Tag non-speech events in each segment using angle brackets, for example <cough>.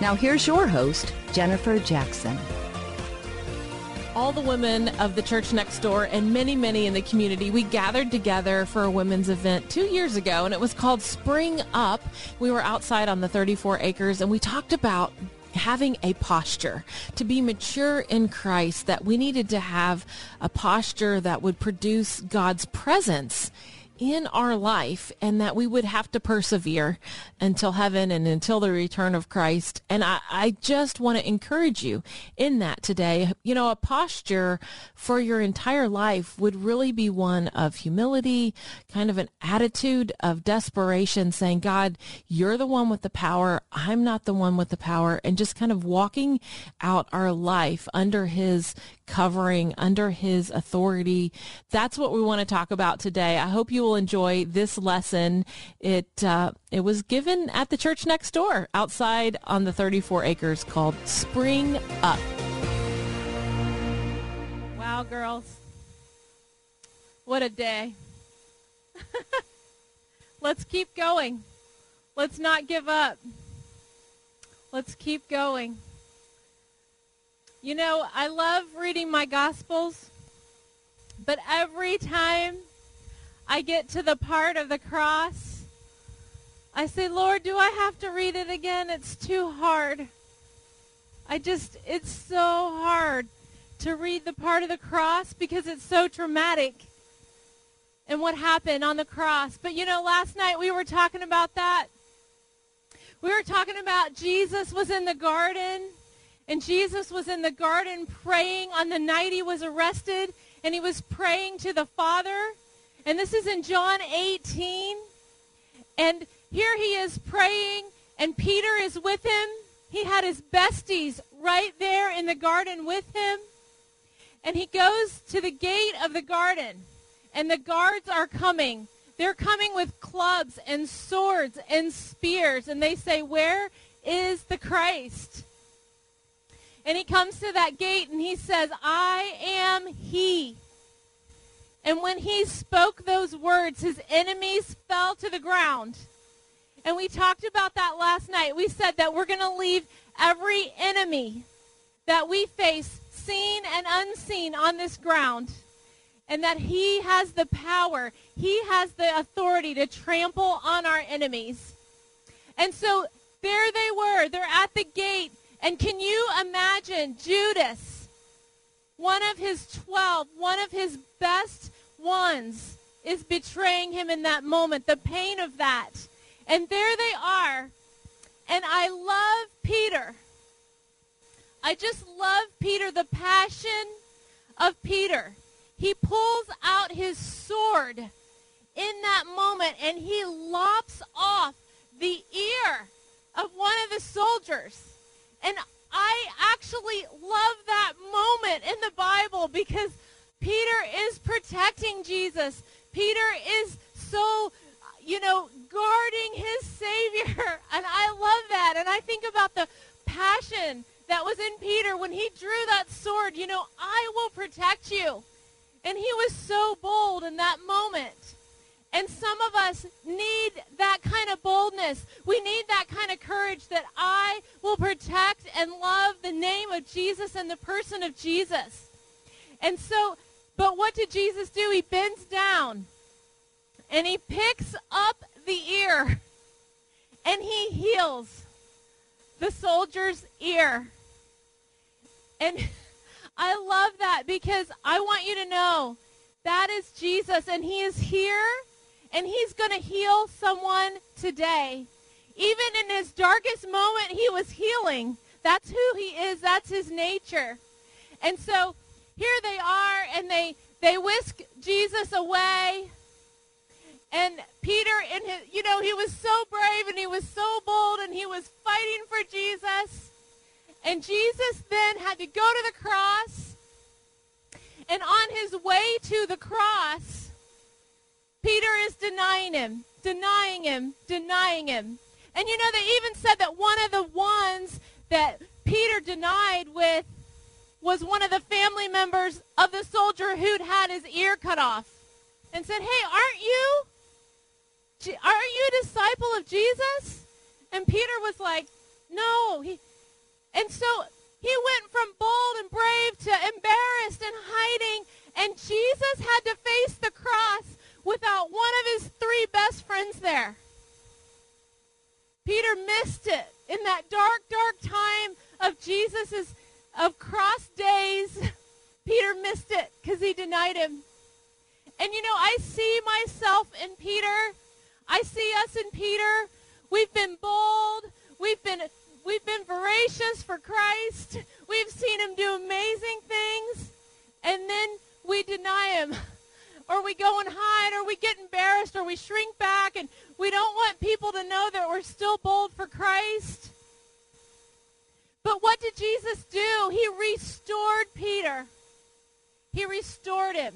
Now here's your host, Jennifer Jackson. all the women of the church next door and many, many in the community, we gathered together for a women's event two years ago, and it was called Spring Up. We were outside on the 34 acres, and we talked about having a posture to be mature in Christ, that we needed to have a posture that would produce God's presence in our life and that we would have to persevere until heaven and until the return of Christ. And I, I just want to encourage you in that today. You know, a posture for your entire life would really be one of humility, kind of an attitude of desperation, saying, God, you're the one with the power. I'm not the one with the power. And just kind of walking out our life under his covering under his authority. That's what we want to talk about today. I hope you will enjoy this lesson. It uh, it was given at the church next door, outside on the 34 acres, called Spring Up. Wow, girls, what a day! <laughs> Let's keep going. Let's not give up. Let's keep going. You know, I love reading my Gospels, but every time I get to the part of the cross, I say, Lord, do I have to read it again? It's too hard. I just, it's so hard to read the part of the cross because it's so traumatic and what happened on the cross. But you know, last night we were talking about that. We were talking about Jesus was in the garden and Jesus was in the garden praying on the night he was arrested, and he was praying to the Father. And this is in John 18. And here he is praying, and Peter is with him. He had his besties right there in the garden with him. And he goes to the gate of the garden, and the guards are coming. They're coming with clubs and swords and spears, and they say, Where is the Christ? And he comes to that gate and he says, I am he. And when he spoke those words, his enemies fell to the ground. And we talked about that last night. We said that we're going to leave every enemy that we face, seen and unseen, on this ground. And that he has the power, he has the authority to trample on our enemies. And so there they were. They're at the gate and can you imagine Judas, one of his 12, one of his best ones, is betraying him in that moment, the pain of that. And there they are. And I love Peter. I just love Peter, the passion of Peter. He pulls out his sword in that moment and he lops off the ear of one of the soldiers. And I actually love that moment in the Bible because Peter is protecting Jesus. Peter is so, you know, guarding his Savior. <laughs> And I love that. And I think about the passion that was in Peter when he drew that sword. You know, I will protect you. And he was so bold in that moment. And some of us need that kind of boldness. We need that kind of courage that I will protect and love the name of Jesus and the person of Jesus. And so, but what did Jesus do? He bends down and he picks up the ear and he heals the soldier's ear. And <laughs> I love that because I want you to know that is Jesus and he is here and he's going to heal someone today. Even in his darkest moment, he was healing. That's who he is. That's his nature. And so here they are and they they whisk Jesus away. And Peter in his you know, he was so brave and he was so bold and he was fighting for Jesus. And Jesus then had to go to the cross. And on his way to the cross, Peter is denying him, denying him, denying him. And you know, they even said that one of the ones that Peter denied with was one of the family members of the soldier who'd had his ear cut off and said, hey, aren't you, aren't you a disciple of Jesus? And Peter was like, no. He, and so he went from bold and brave to embarrassed and hiding. And Jesus had to face the cross without one of his three best friends there. Peter missed it in that dark, dark time of Jesus's of cross days. <laughs> Peter missed it because he denied him. And you know, I see myself in Peter. I see us in Peter. We've been bold. We've been we've been voracious for Christ. We've seen him do amazing things. And then we deny him. <laughs> Or we go and hide, or we get embarrassed, or we shrink back, and we don't want people to know that we're still bold for Christ. But what did Jesus do? He restored Peter. He restored him.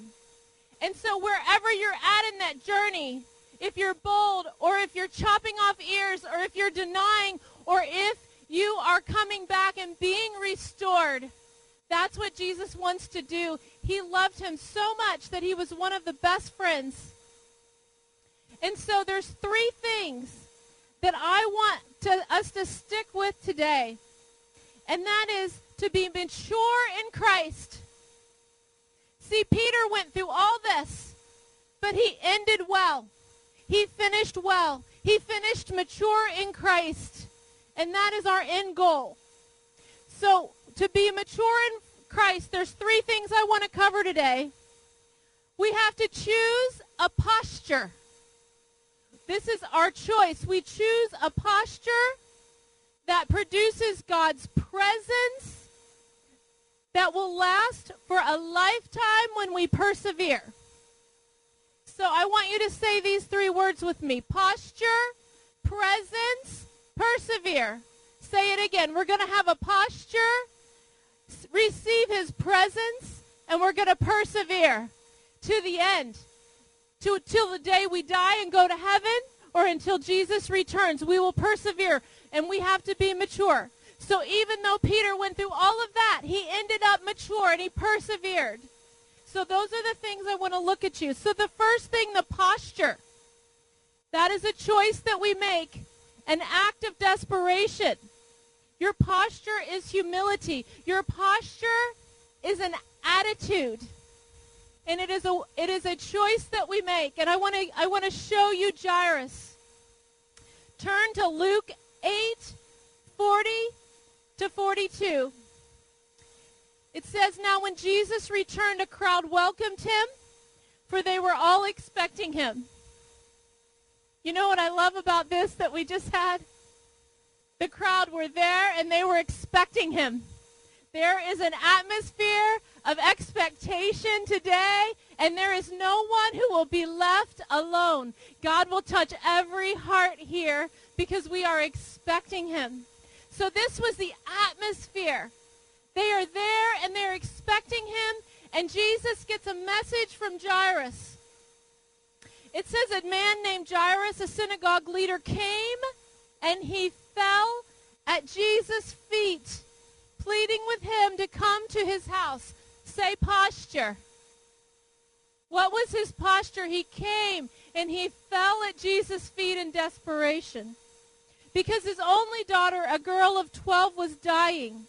And so wherever you're at in that journey, if you're bold or if you're chopping off ears or if you're denying or if you are coming back and being restored, that's what Jesus wants to do. He loved him so much that he was one of the best friends. And so there's three things that I want to, us to stick with today. And that is to be mature in Christ. See, Peter went through all this, but he ended well. He finished well. He finished mature in Christ. And that is our end goal. So to be mature in Christ, there's three things I want to cover today. We have to choose a posture. This is our choice. We choose a posture that produces God's presence that will last for a lifetime when we persevere. So I want you to say these three words with me. Posture, presence, persevere. Say it again. We're going to have a posture, receive his presence, and we're going to persevere to the end. To, till the day we die and go to heaven or until Jesus returns. We will persevere and we have to be mature. So even though Peter went through all of that, he ended up mature and he persevered. So those are the things I want to look at you. So the first thing, the posture. That is a choice that we make, an act of desperation. Your posture is humility. Your posture is an attitude. And it is a it is a choice that we make. And I want to I want to show you Jairus. Turn to Luke 8 40 to 42. It says, Now when Jesus returned, a crowd welcomed him, for they were all expecting him. You know what I love about this that we just had? The crowd were there and they were expecting him. There is an atmosphere of expectation today, and there is no one who will be left alone. God will touch every heart here because we are expecting him. So this was the atmosphere. They are there and they're expecting him, and Jesus gets a message from Jairus. It says a man named Jairus, a synagogue leader, came and he fell at Jesus' feet, pleading with him to come to his house. Say posture. What was his posture? He came and he fell at Jesus' feet in desperation because his only daughter, a girl of 12, was dying.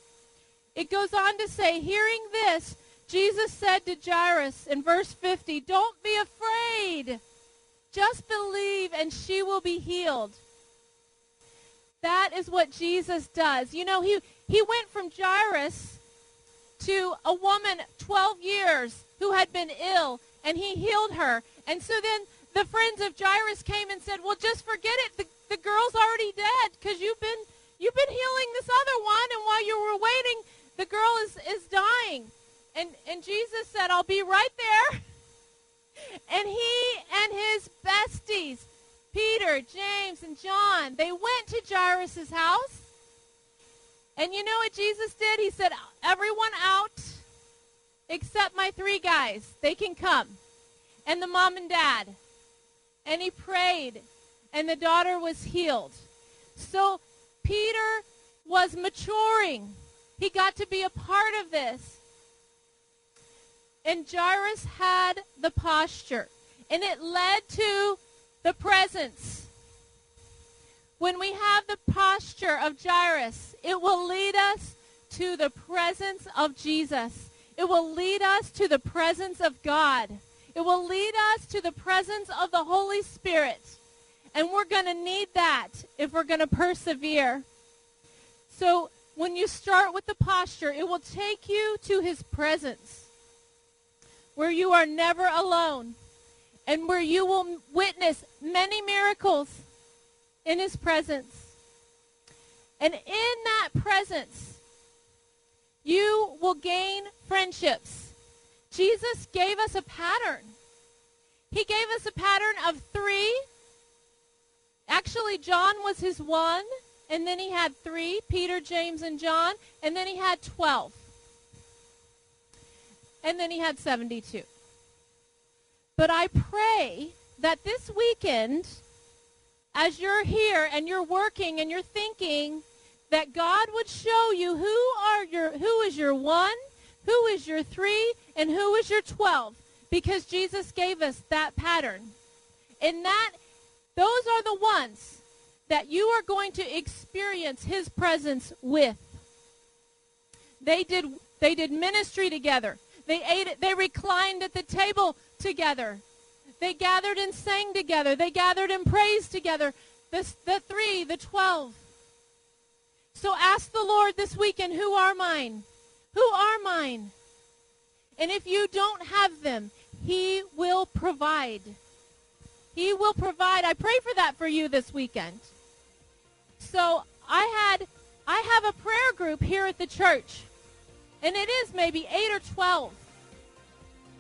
It goes on to say, hearing this, Jesus said to Jairus in verse 50, Don't be afraid. Just believe and she will be healed. That is what Jesus does. You know, he, he went from Jairus to a woman 12 years who had been ill, and he healed her. And so then the friends of Jairus came and said, well, just forget it. The, the girl's already dead because you've been, you've been healing this other one, and while you were waiting, the girl is, is dying. And, and Jesus said, I'll be right there. <laughs> And he and his besties, Peter, James, and John, they went to Jairus' house. And you know what Jesus did? He said, everyone out except my three guys. They can come. And the mom and dad. And he prayed. And the daughter was healed. So Peter was maturing. He got to be a part of this. And Jairus had the posture. And it led to the presence. When we have the posture of Jairus, it will lead us to the presence of Jesus. It will lead us to the presence of God. It will lead us to the presence of the Holy Spirit. And we're going to need that if we're going to persevere. So when you start with the posture, it will take you to his presence where you are never alone and where you will witness many miracles in his presence. And in that presence, you will gain friendships. Jesus gave us a pattern. He gave us a pattern of three. Actually, John was his one, and then he had three, Peter, James, and John, and then he had 12. And then he had 72. But I pray that this weekend, as you're here and you're working and you're thinking, that God would show you who are your who is your one, who is your three, and who is your twelve. Because Jesus gave us that pattern. And that those are the ones that you are going to experience his presence with. They did they did ministry together. They ate it. they reclined at the table together. They gathered and sang together. They gathered and praised together. The, the three, the twelve. So ask the Lord this weekend, who are mine? Who are mine? And if you don't have them, he will provide. He will provide. I pray for that for you this weekend. So I had I have a prayer group here at the church. And it is maybe 8 or 12.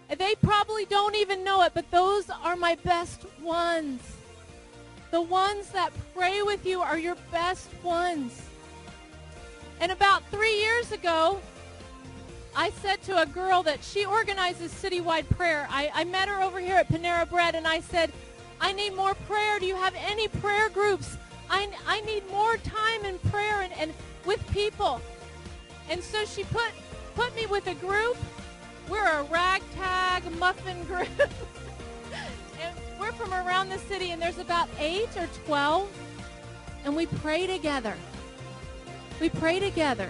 And they probably don't even know it, but those are my best ones. The ones that pray with you are your best ones. And about three years ago, I said to a girl that she organizes citywide prayer. I, I met her over here at Panera Bread, and I said, I need more prayer. Do you have any prayer groups? I, I need more time in prayer and, and with people. And so she put, put me with a group. We're a ragtag muffin <laughs> group. and we're from around the city, and there's about 8 or 12. And we pray together. We pray together.